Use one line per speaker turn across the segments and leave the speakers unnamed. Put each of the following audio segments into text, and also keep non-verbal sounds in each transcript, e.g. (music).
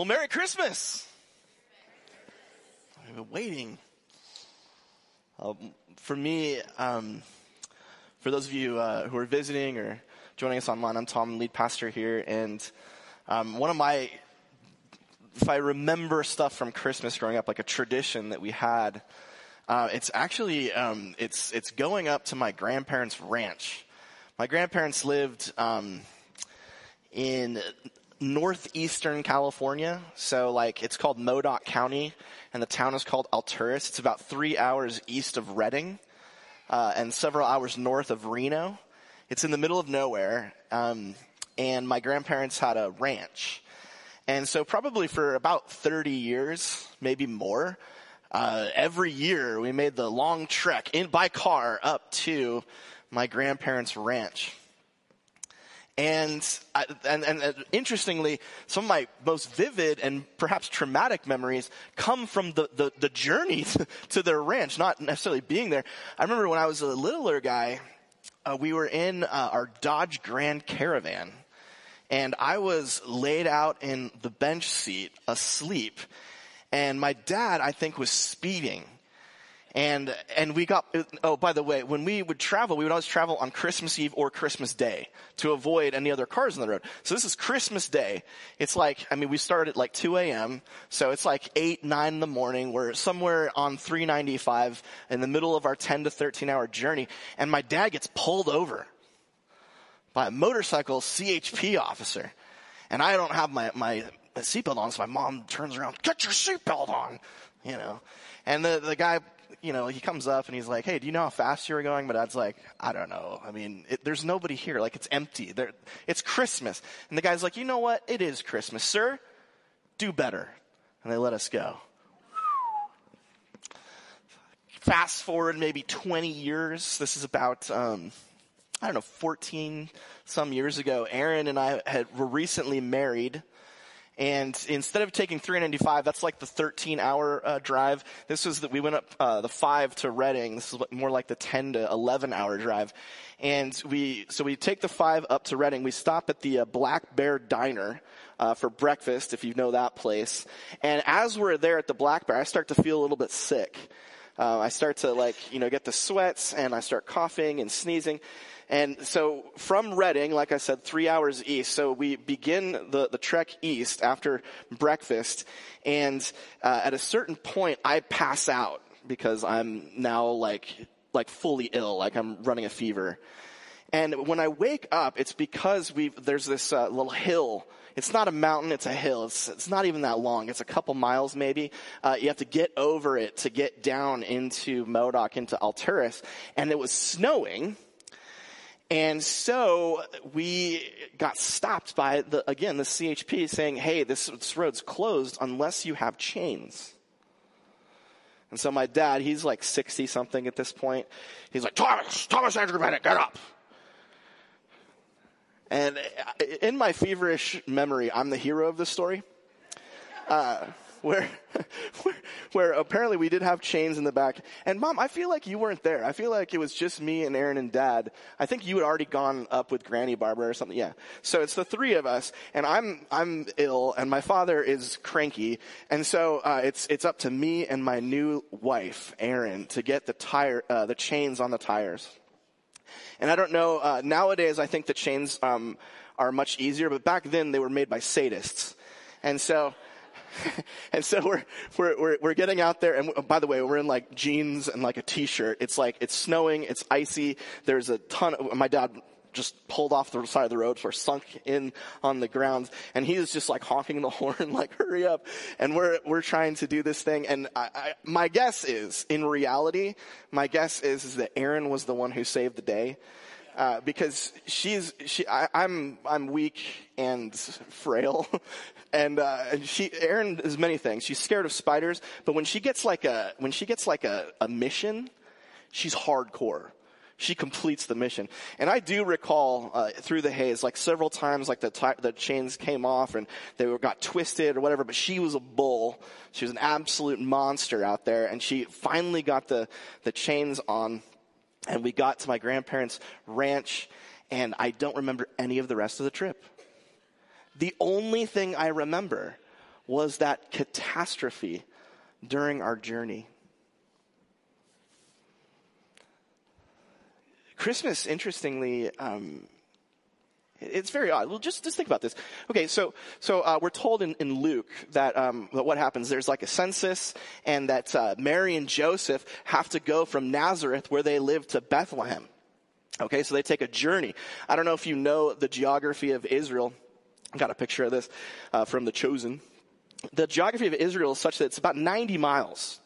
Well, Merry Christmas. I've been waiting. Um, for me, um, for those of you uh, who are visiting or joining us online, I'm Tom, lead pastor here, and um, one of my, if I remember stuff from Christmas growing up, like a tradition that we had, uh, it's actually um, it's it's going up to my grandparents' ranch. My grandparents lived um, in northeastern California. So like it's called Modoc County and the town is called Alturas. It's about three hours east of Redding, uh, and several hours north of Reno. It's in the middle of nowhere. Um, and my grandparents had a ranch. And so probably for about 30 years, maybe more, uh, every year we made the long trek in by car up to my grandparents' ranch. And, and, and, interestingly, some of my most vivid and perhaps traumatic memories come from the, the, the journey (laughs) to their ranch, not necessarily being there. I remember when I was a littler guy, uh, we were in uh, our Dodge Grand Caravan, and I was laid out in the bench seat asleep, and my dad, I think, was speeding and, and we got, oh, by the way, when we would travel, we would always travel on Christmas Eve or Christmas Day to avoid any other cars on the road. So this is Christmas Day. It's like, I mean, we start at like 2 a.m. So it's like 8, 9 in the morning. We're somewhere on 395 in the middle of our 10 to 13 hour journey. And my dad gets pulled over by a motorcycle CHP officer. And I don't have my, my seatbelt on. So my mom turns around, get your seatbelt on, you know. And the, the guy you know, he comes up and he's like, "Hey, do you know how fast you were going?" But Dad's like, "I don't know. I mean, it, there's nobody here. Like, it's empty. There, it's Christmas." And the guy's like, "You know what? It is Christmas, sir. Do better." And they let us go. Fast forward maybe 20 years. This is about, um, I don't know, 14 some years ago. Erin and I had, were recently married. And instead of taking 395, that's like the 13 hour uh, drive. This was that we went up uh, the five to Redding. This is more like the 10 to 11 hour drive. And we, so we take the five up to Redding. We stop at the uh, Black Bear Diner. Uh, for breakfast, if you know that place. And as we're there at the Black Bear, I start to feel a little bit sick. Uh, I start to like, you know, get the sweats and I start coughing and sneezing. And so from Redding, like I said, three hours east. So we begin the, the trek east after breakfast. And uh, at a certain point, I pass out because I'm now like, like fully ill, like I'm running a fever. And when I wake up, it's because we there's this uh, little hill. It's not a mountain, it's a hill. It's, it's not even that long. It's a couple miles maybe. Uh, you have to get over it to get down into Modoc, into Alturas. And it was snowing. And so we got stopped by the, again, the CHP saying, hey, this, this road's closed unless you have chains. And so my dad, he's like 60 something at this point. He's like, Thomas, Thomas Andrew Bennett, get up. And in my feverish memory, I'm the hero of this story. Uh, where, (laughs) where, where apparently we did have chains in the back. And mom, I feel like you weren't there. I feel like it was just me and Erin and dad. I think you had already gone up with Granny Barbara or something. Yeah. So it's the three of us and I'm, I'm ill and my father is cranky. And so, uh, it's, it's up to me and my new wife, Erin, to get the tire, uh, the chains on the tires. And I don't know, uh, nowadays I think the chains, um, are much easier, but back then they were made by sadists. And so, (laughs) and so we're, we're, we're, we're, getting out there and by the way, we're in like jeans and like a t-shirt. It's like, it's snowing, it's icy. There's a ton of, my dad just pulled off the side of the road for sunk in on the ground. And he's just like honking the (laughs) horn like hurry up. And we're we're trying to do this thing. And I, I, my guess is in reality my guess is is that Erin was the one who saved the day. Uh, because she's she I, am I'm, I'm weak and frail, (laughs) and uh, she Erin is many things. She's scared of spiders, but when she gets like a when she gets like a, a mission, she's hardcore. She completes the mission, and I do recall uh, through the haze like several times like the t- the chains came off and they were, got twisted or whatever. But she was a bull. She was an absolute monster out there, and she finally got the the chains on and we got to my grandparents' ranch, and I don't remember any of the rest of the trip. The only thing I remember was that catastrophe during our journey. Christmas, interestingly, um, it's very odd. Well, just just think about this. Okay, so so uh, we're told in, in Luke that, um, that what happens. There's like a census, and that uh, Mary and Joseph have to go from Nazareth, where they live, to Bethlehem. Okay, so they take a journey. I don't know if you know the geography of Israel. I got a picture of this uh, from The Chosen. The geography of Israel is such that it's about 90 miles.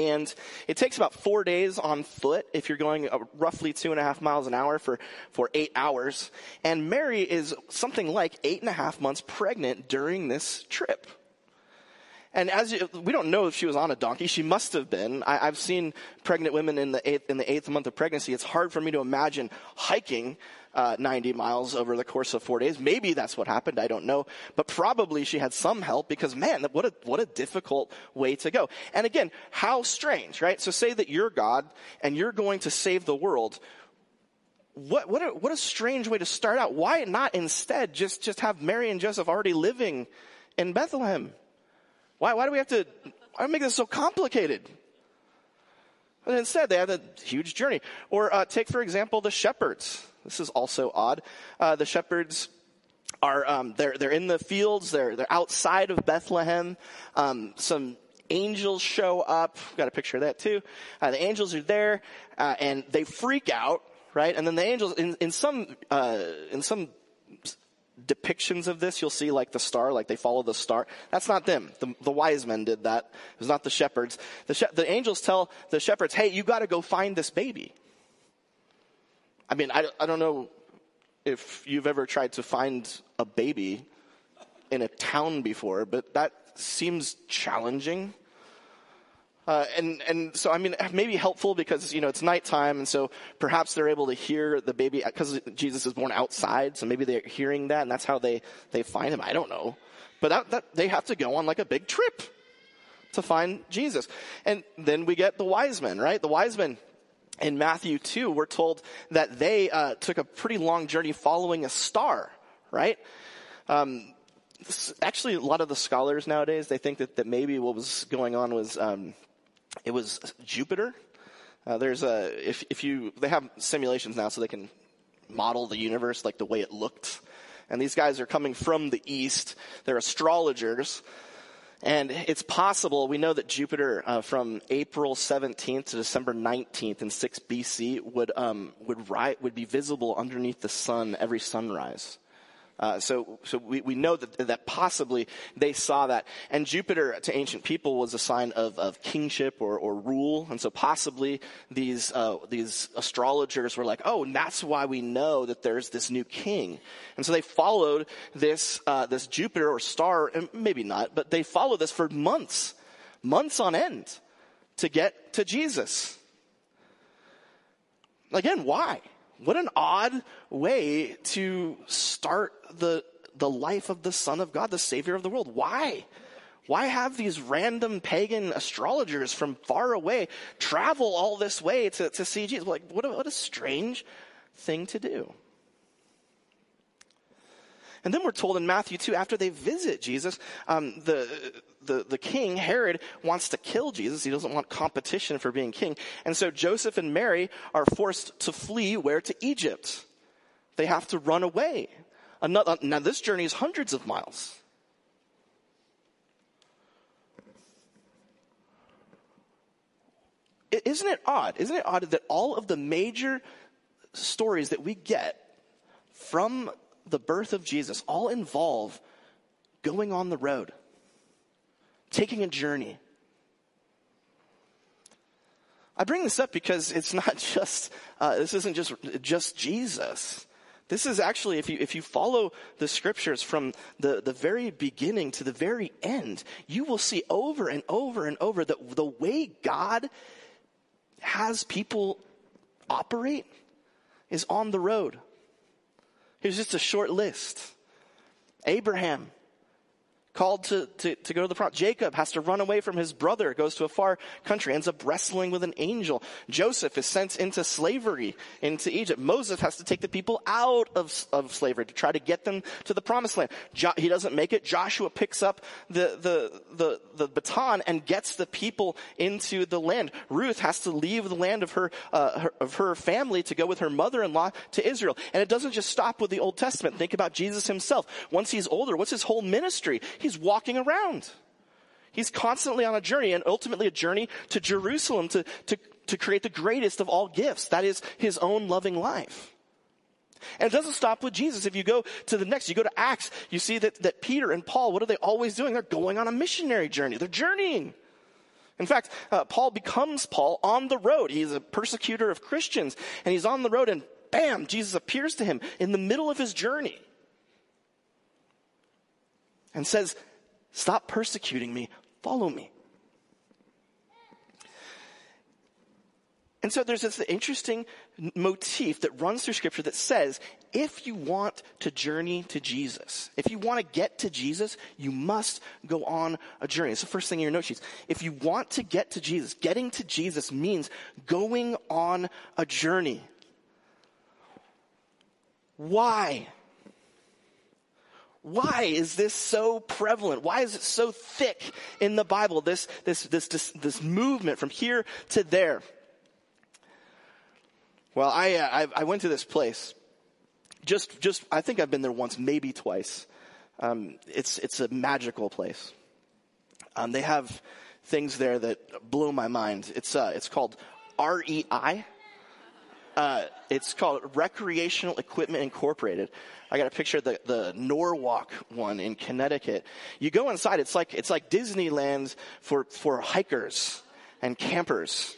And it takes about four days on foot if you're going uh, roughly two and a half miles an hour for, for eight hours. And Mary is something like eight and a half months pregnant during this trip. And as you, we don't know if she was on a donkey, she must have been. I, have seen pregnant women in the eighth, in the eighth month of pregnancy. It's hard for me to imagine hiking uh, 90 miles over the course of four days. Maybe that's what happened. I don't know. But probably she had some help because man, what a, what a difficult way to go. And again, how strange, right? So say that you're God and you're going to save the world. What, what, a, what a strange way to start out. Why not instead just, just have Mary and Joseph already living in Bethlehem? Why, why do we have to, why make this so complicated? But instead, they have a huge journey. Or uh, take, for example, the shepherds. This is also odd. Uh, the shepherds are um, they're they're in the fields. They're they're outside of Bethlehem. Um, some angels show up. Got a picture of that too. Uh, the angels are there, uh, and they freak out, right? And then the angels, in in some uh, in some depictions of this, you'll see like the star, like they follow the star. That's not them. The, the wise men did that. It was not the shepherds. The, she- the angels tell the shepherds, hey, you gotta go find this baby. I mean, I, I don't know if you've ever tried to find a baby in a town before, but that seems challenging. Uh, and and so I mean maybe helpful because you know it's nighttime and so perhaps they're able to hear the baby because Jesus is born outside so maybe they're hearing that and that's how they they find him. I don't know. But that, that they have to go on like a big trip to find Jesus. And then we get the wise men right? The wise men in Matthew 2 we're told that they uh, took a pretty long journey following a star right? Um, actually a lot of the scholars nowadays they think that, that maybe what was going on was um, it was Jupiter. Uh, there's a if if you they have simulations now so they can model the universe like the way it looked. And these guys are coming from the east. They're astrologers. And it's possible, we know that Jupiter uh, from April 17th to December 19th in 6 BC would, um, would, ri- would be visible underneath the sun every sunrise. Uh, so, so we, we know that, that possibly they saw that. And Jupiter to ancient people was a sign of, of kingship or, or rule. And so possibly these, uh, these astrologers were like, oh, and that's why we know that there's this new king. And so they followed this, uh, this Jupiter or star, and maybe not, but they followed this for months, months on end to get to Jesus. Again, why? What an odd way to start the, the life of the Son of God, the Savior of the world. Why? Why have these random pagan astrologers from far away travel all this way to, to see Jesus? Like, what a, what a strange thing to do. And then we're told in Matthew 2, after they visit Jesus, um, the, the, the king, Herod, wants to kill Jesus. He doesn't want competition for being king. And so Joseph and Mary are forced to flee where? To Egypt. They have to run away. Another, now this journey is hundreds of miles. Isn't it odd? Isn't it odd that all of the major stories that we get from the birth of Jesus all involve going on the road, taking a journey. I bring this up because it's not (laughs) just, uh, this isn't just, just Jesus. This is actually, if you, if you follow the scriptures from the, the very beginning to the very end, you will see over and over and over that the way God has people operate is on the road. Here's just a short list. Abraham called to, to, to go to the front. Jacob has to run away from his brother, goes to a far country, ends up wrestling with an angel. Joseph is sent into slavery into Egypt. Moses has to take the people out of, of slavery to try to get them to the promised land. Jo- he doesn't make it. Joshua picks up the, the, the, the baton and gets the people into the land. Ruth has to leave the land of her, uh, her, of her family to go with her mother-in-law to Israel. And it doesn't just stop with the Old Testament. Think about Jesus himself. Once he's older, what's his whole ministry? Walking around. He's constantly on a journey and ultimately a journey to Jerusalem to, to, to create the greatest of all gifts. That is his own loving life. And it doesn't stop with Jesus. If you go to the next, you go to Acts, you see that, that Peter and Paul, what are they always doing? They're going on a missionary journey. They're journeying. In fact, uh, Paul becomes Paul on the road. He's a persecutor of Christians and he's on the road and bam, Jesus appears to him in the middle of his journey and says, Stop persecuting me, follow me. And so there's this interesting motif that runs through scripture that says, if you want to journey to Jesus, if you want to get to Jesus, you must go on a journey. It's the first thing in your note sheets. If you want to get to Jesus, getting to Jesus means going on a journey. Why? Why is this so prevalent? Why is it so thick in the Bible? This, this, this, this, this movement from here to there. Well, I, uh, I, I, went to this place. Just, just, I think I've been there once, maybe twice. Um, it's, it's a magical place. Um, they have things there that blow my mind. It's, uh, it's called REI. Uh, it's called Recreational Equipment Incorporated. I got a picture of the, the Norwalk one in Connecticut. You go inside, it's like, it's like Disneyland for, for hikers and campers.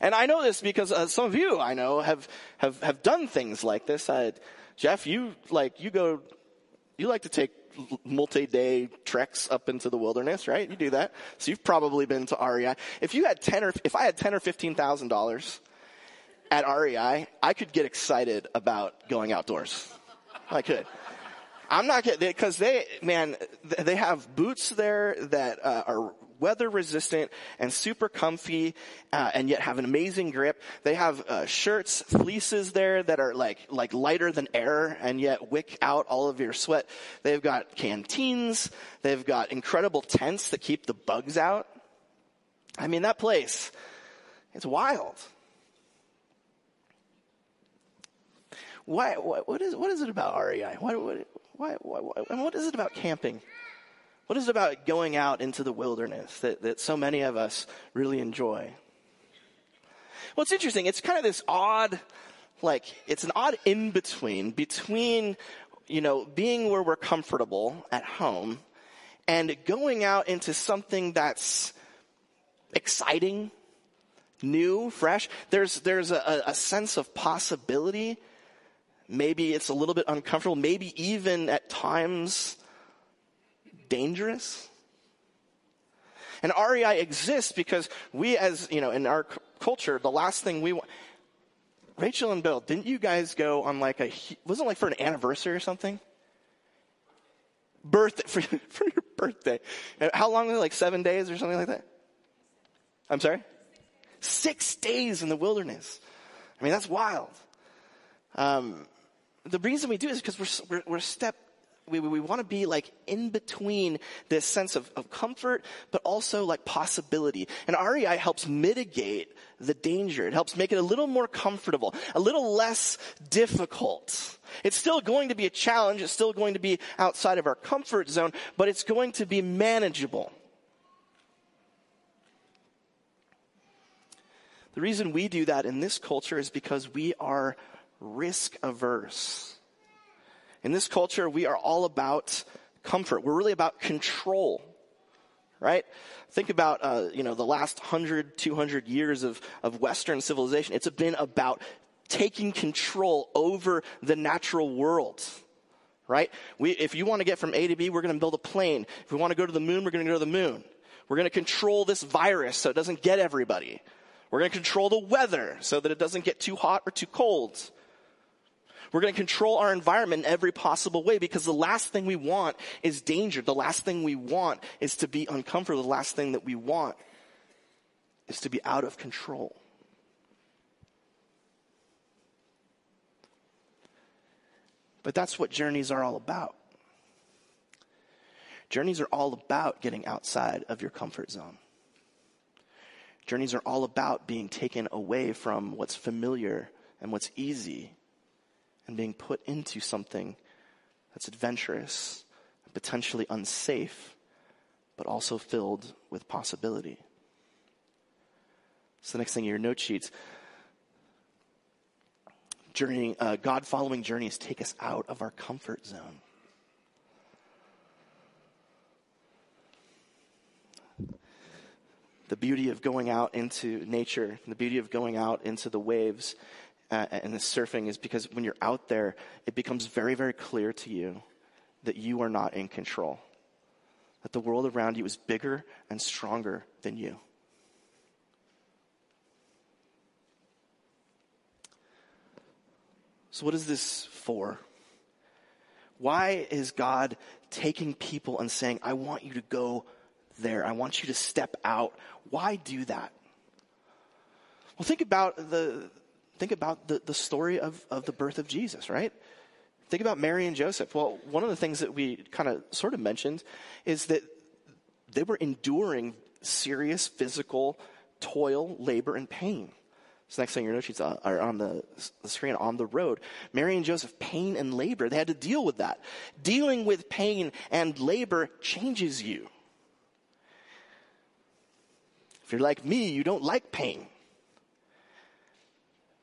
And I know this because uh, some of you I know have, have, have done things like this. Uh, Jeff, you like, you go, you like to take multi-day treks up into the wilderness, right? You do that. So you've probably been to REI. If you had 10 or, if I had 10 or $15,000 at REI, I could get excited about going outdoors. I could. I'm not kidding because they, man, they have boots there that uh, are weather resistant and super comfy, uh, and yet have an amazing grip. They have uh, shirts, fleeces there that are like like lighter than air and yet wick out all of your sweat. They've got canteens. They've got incredible tents that keep the bugs out. I mean, that place, it's wild. Why, what, is, what is it about REI? Why, why, why, why, and what is it about camping? What is it about going out into the wilderness that, that so many of us really enjoy? Well, it's interesting. It's kind of this odd, like, it's an odd in between, between, you know, being where we're comfortable at home and going out into something that's exciting, new, fresh. There's, there's a, a sense of possibility Maybe it's a little bit uncomfortable, maybe even at times dangerous. And REI exists because we as, you know, in our c- culture, the last thing we want, Rachel and Bill, didn't you guys go on like a, wasn't like for an anniversary or something? Birthday, (laughs) for, for your birthday. How long was it? Like seven days or something like that? I'm sorry? Six days in the wilderness. I mean, that's wild. Um, the reason we do is because we're, we're, we're step we, we want to be like in between this sense of, of comfort, but also like possibility. And REI helps mitigate the danger. It helps make it a little more comfortable, a little less difficult. It's still going to be a challenge. It's still going to be outside of our comfort zone, but it's going to be manageable. The reason we do that in this culture is because we are risk averse. In this culture, we are all about comfort. We're really about control, right? Think about, uh, you know, the last 100, 200 years of, of Western civilization. It's been about taking control over the natural world. Right? We, if you want to get from A to B, we're going to build a plane. If we want to go to the moon, we're going to go to the moon. We're going to control this virus so it doesn't get everybody. We're going to control the weather so that it doesn't get too hot or too cold. We're going to control our environment in every possible way because the last thing we want is danger. The last thing we want is to be uncomfortable. The last thing that we want is to be out of control. But that's what journeys are all about. Journeys are all about getting outside of your comfort zone. Journeys are all about being taken away from what's familiar and what's easy and being put into something that's adventurous, and potentially unsafe, but also filled with possibility. So the next thing in your note sheets, journey, uh, God following journeys take us out of our comfort zone. The beauty of going out into nature, the beauty of going out into the waves uh, and the surfing is because when you're out there, it becomes very, very clear to you that you are not in control. That the world around you is bigger and stronger than you. So, what is this for? Why is God taking people and saying, I want you to go there? I want you to step out. Why do that? Well, think about the, think about the, the story of, of the birth of Jesus, right? Think about Mary and Joseph. Well, one of the things that we kind of sort of mentioned is that they were enduring serious physical toil, labor, and pain. So next thing you know, she's uh, on the, the screen on the road. Mary and Joseph, pain and labor. They had to deal with that. Dealing with pain and labor changes you. If you're like me, you don't like pain.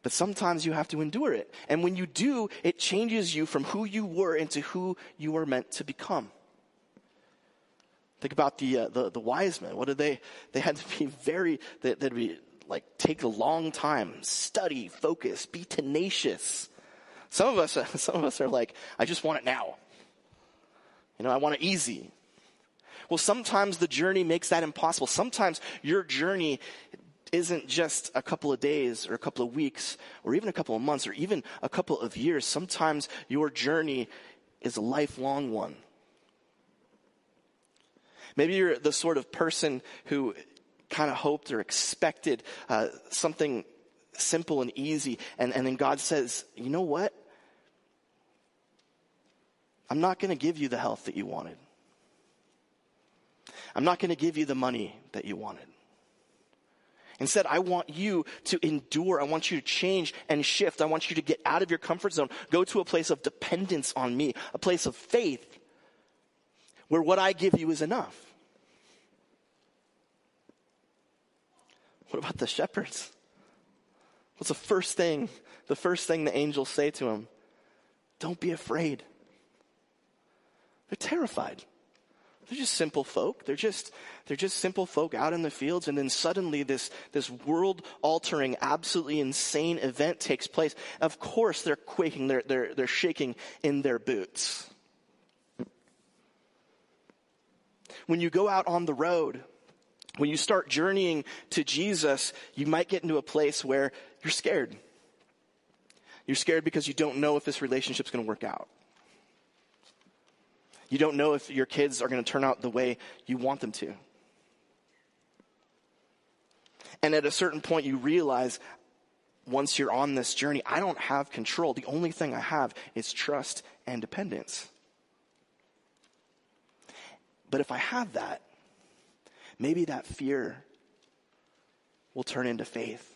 But sometimes you have to endure it. And when you do, it changes you from who you were into who you were meant to become. Think about the, uh, the, the wise men. What did they, they had to be (laughs) very, they, they'd be like take a long time, study, focus, be tenacious. Some of us, (laughs) some of us are like, I just want it now. You know, I want it easy. Well, sometimes the journey makes that impossible. Sometimes your journey isn't just a couple of days or a couple of weeks or even a couple of months or even a couple of years. Sometimes your journey is a lifelong one. Maybe you're the sort of person who kind of hoped or expected uh, something simple and easy, and, and then God says, you know what? I'm not going to give you the health that you wanted. I'm not going to give you the money that you wanted. Instead, I want you to endure. I want you to change and shift. I want you to get out of your comfort zone. Go to a place of dependence on me, a place of faith where what I give you is enough. What about the shepherds? What's the first thing, the first thing the angels say to him? Don't be afraid. They're terrified. They're just simple folk. They're just, they're just simple folk out in the fields. And then suddenly this, this world altering, absolutely insane event takes place. Of course they're quaking. They're, they're, they're shaking in their boots. When you go out on the road, when you start journeying to Jesus, you might get into a place where you're scared. You're scared because you don't know if this relationship's going to work out. You don't know if your kids are going to turn out the way you want them to. And at a certain point, you realize once you're on this journey, I don't have control. The only thing I have is trust and dependence. But if I have that, maybe that fear will turn into faith.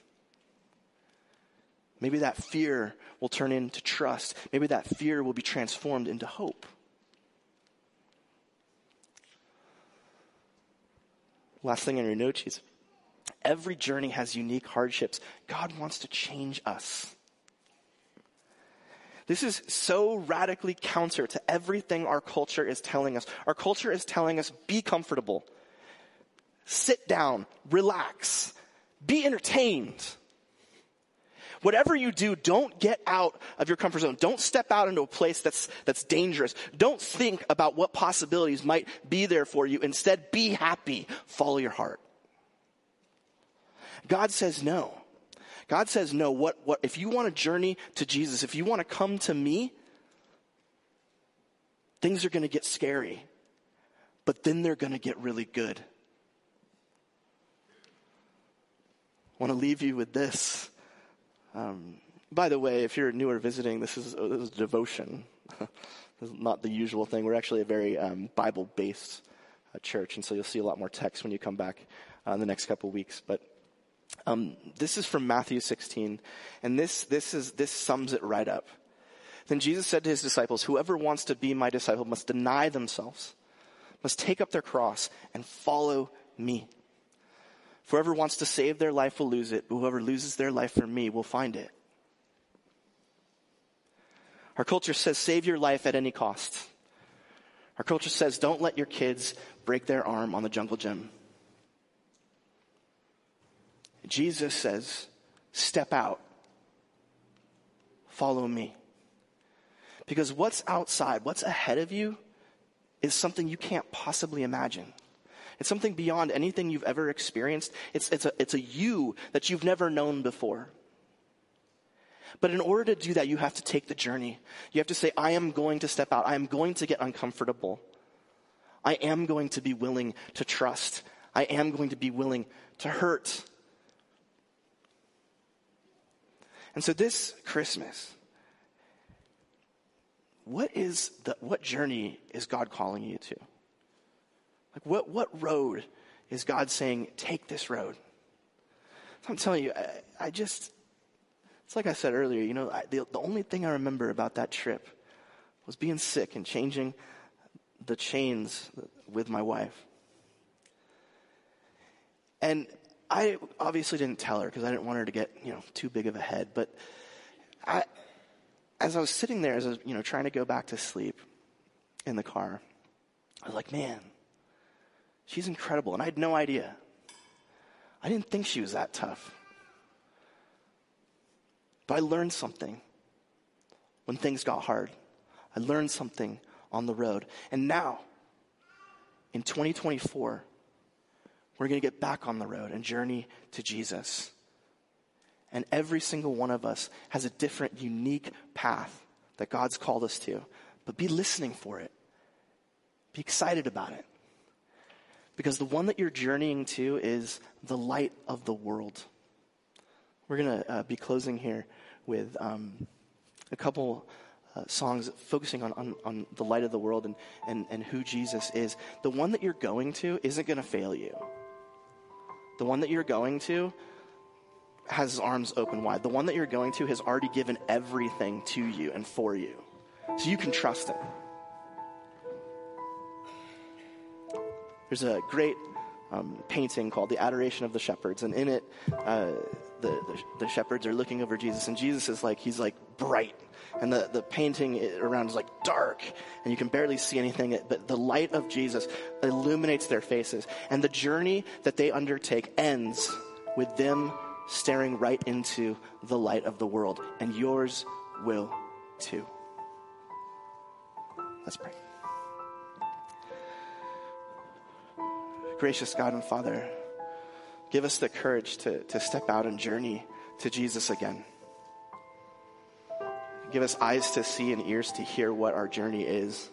Maybe that fear will turn into trust. Maybe that fear will be transformed into hope. Last thing on your note sheets. Every journey has unique hardships. God wants to change us. This is so radically counter to everything our culture is telling us. Our culture is telling us be comfortable, sit down, relax, be entertained. Whatever you do, don't get out of your comfort zone. Don't step out into a place that's, that's dangerous. Don't think about what possibilities might be there for you. Instead, be happy. Follow your heart. God says no. God says, no, what, what, if you want to journey to Jesus, if you want to come to me, things are going to get scary, but then they're going to get really good. I want to leave you with this. Um, by the way, if you're new or visiting, this is, this is devotion. (laughs) this is not the usual thing. We're actually a very um, Bible based uh, church, and so you'll see a lot more text when you come back uh, in the next couple weeks. But um, this is from Matthew 16, and this, this, is, this sums it right up. Then Jesus said to his disciples, Whoever wants to be my disciple must deny themselves, must take up their cross, and follow me. Whoever wants to save their life will lose it, but whoever loses their life for me will find it. Our culture says save your life at any cost. Our culture says don't let your kids break their arm on the jungle gym. Jesus says, step out. Follow me. Because what's outside, what's ahead of you, is something you can't possibly imagine. It's something beyond anything you've ever experienced. It's, it's, a, it's a you that you've never known before. But in order to do that, you have to take the journey. You have to say, I am going to step out. I am going to get uncomfortable. I am going to be willing to trust. I am going to be willing to hurt. And so this Christmas, what is the, what journey is God calling you to? Like what, what road is God saying, take this road? I'm telling you, I, I just, it's like I said earlier, you know, I, the, the only thing I remember about that trip was being sick and changing the chains with my wife. And I obviously didn't tell her because I didn't want her to get, you know, too big of a head. But I, as I was sitting there, as I was, you know, trying to go back to sleep in the car, I was like, man, she's incredible. And I had no idea. I didn't think she was that tough. But I learned something when things got hard. I learned something on the road. And now, in 2024, we're going to get back on the road and journey to Jesus. And every single one of us has a different, unique path that God's called us to. But be listening for it. Be excited about it. Because the one that you're journeying to is the light of the world. We're going to uh, be closing here with um, a couple uh, songs focusing on, on, on, the light of the world and, and, and who Jesus is. The one that you're going to isn't going to fail you. The one that you're going to has his arms open wide. The one that you're going to has already given everything to you and for you. So you can trust him. There's a great um, painting called The Adoration of the Shepherds, and in it, uh, the, the, the, shepherds are looking over Jesus, and Jesus is like, he's like bright. And the, the painting around is like dark, and you can barely see anything, but the light of Jesus illuminates their faces. And the journey that they undertake ends with them staring right into the light of the world, and yours will too. Let's pray. Gracious God and Father, Give us the courage to, to step out and journey to Jesus again. Give us eyes to see and ears to hear what our journey is,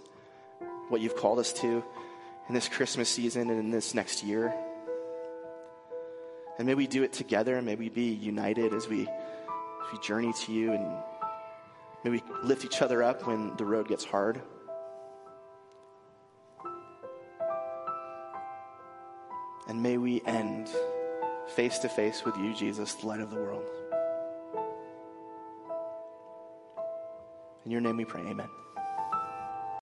what you've called us to in this Christmas season and in this next year. And may we do it together and may we be united as we, as we journey to you and may we lift each other up when the road gets hard. And may we end face to face with you, Jesus, the light of the world. In your name we pray, amen.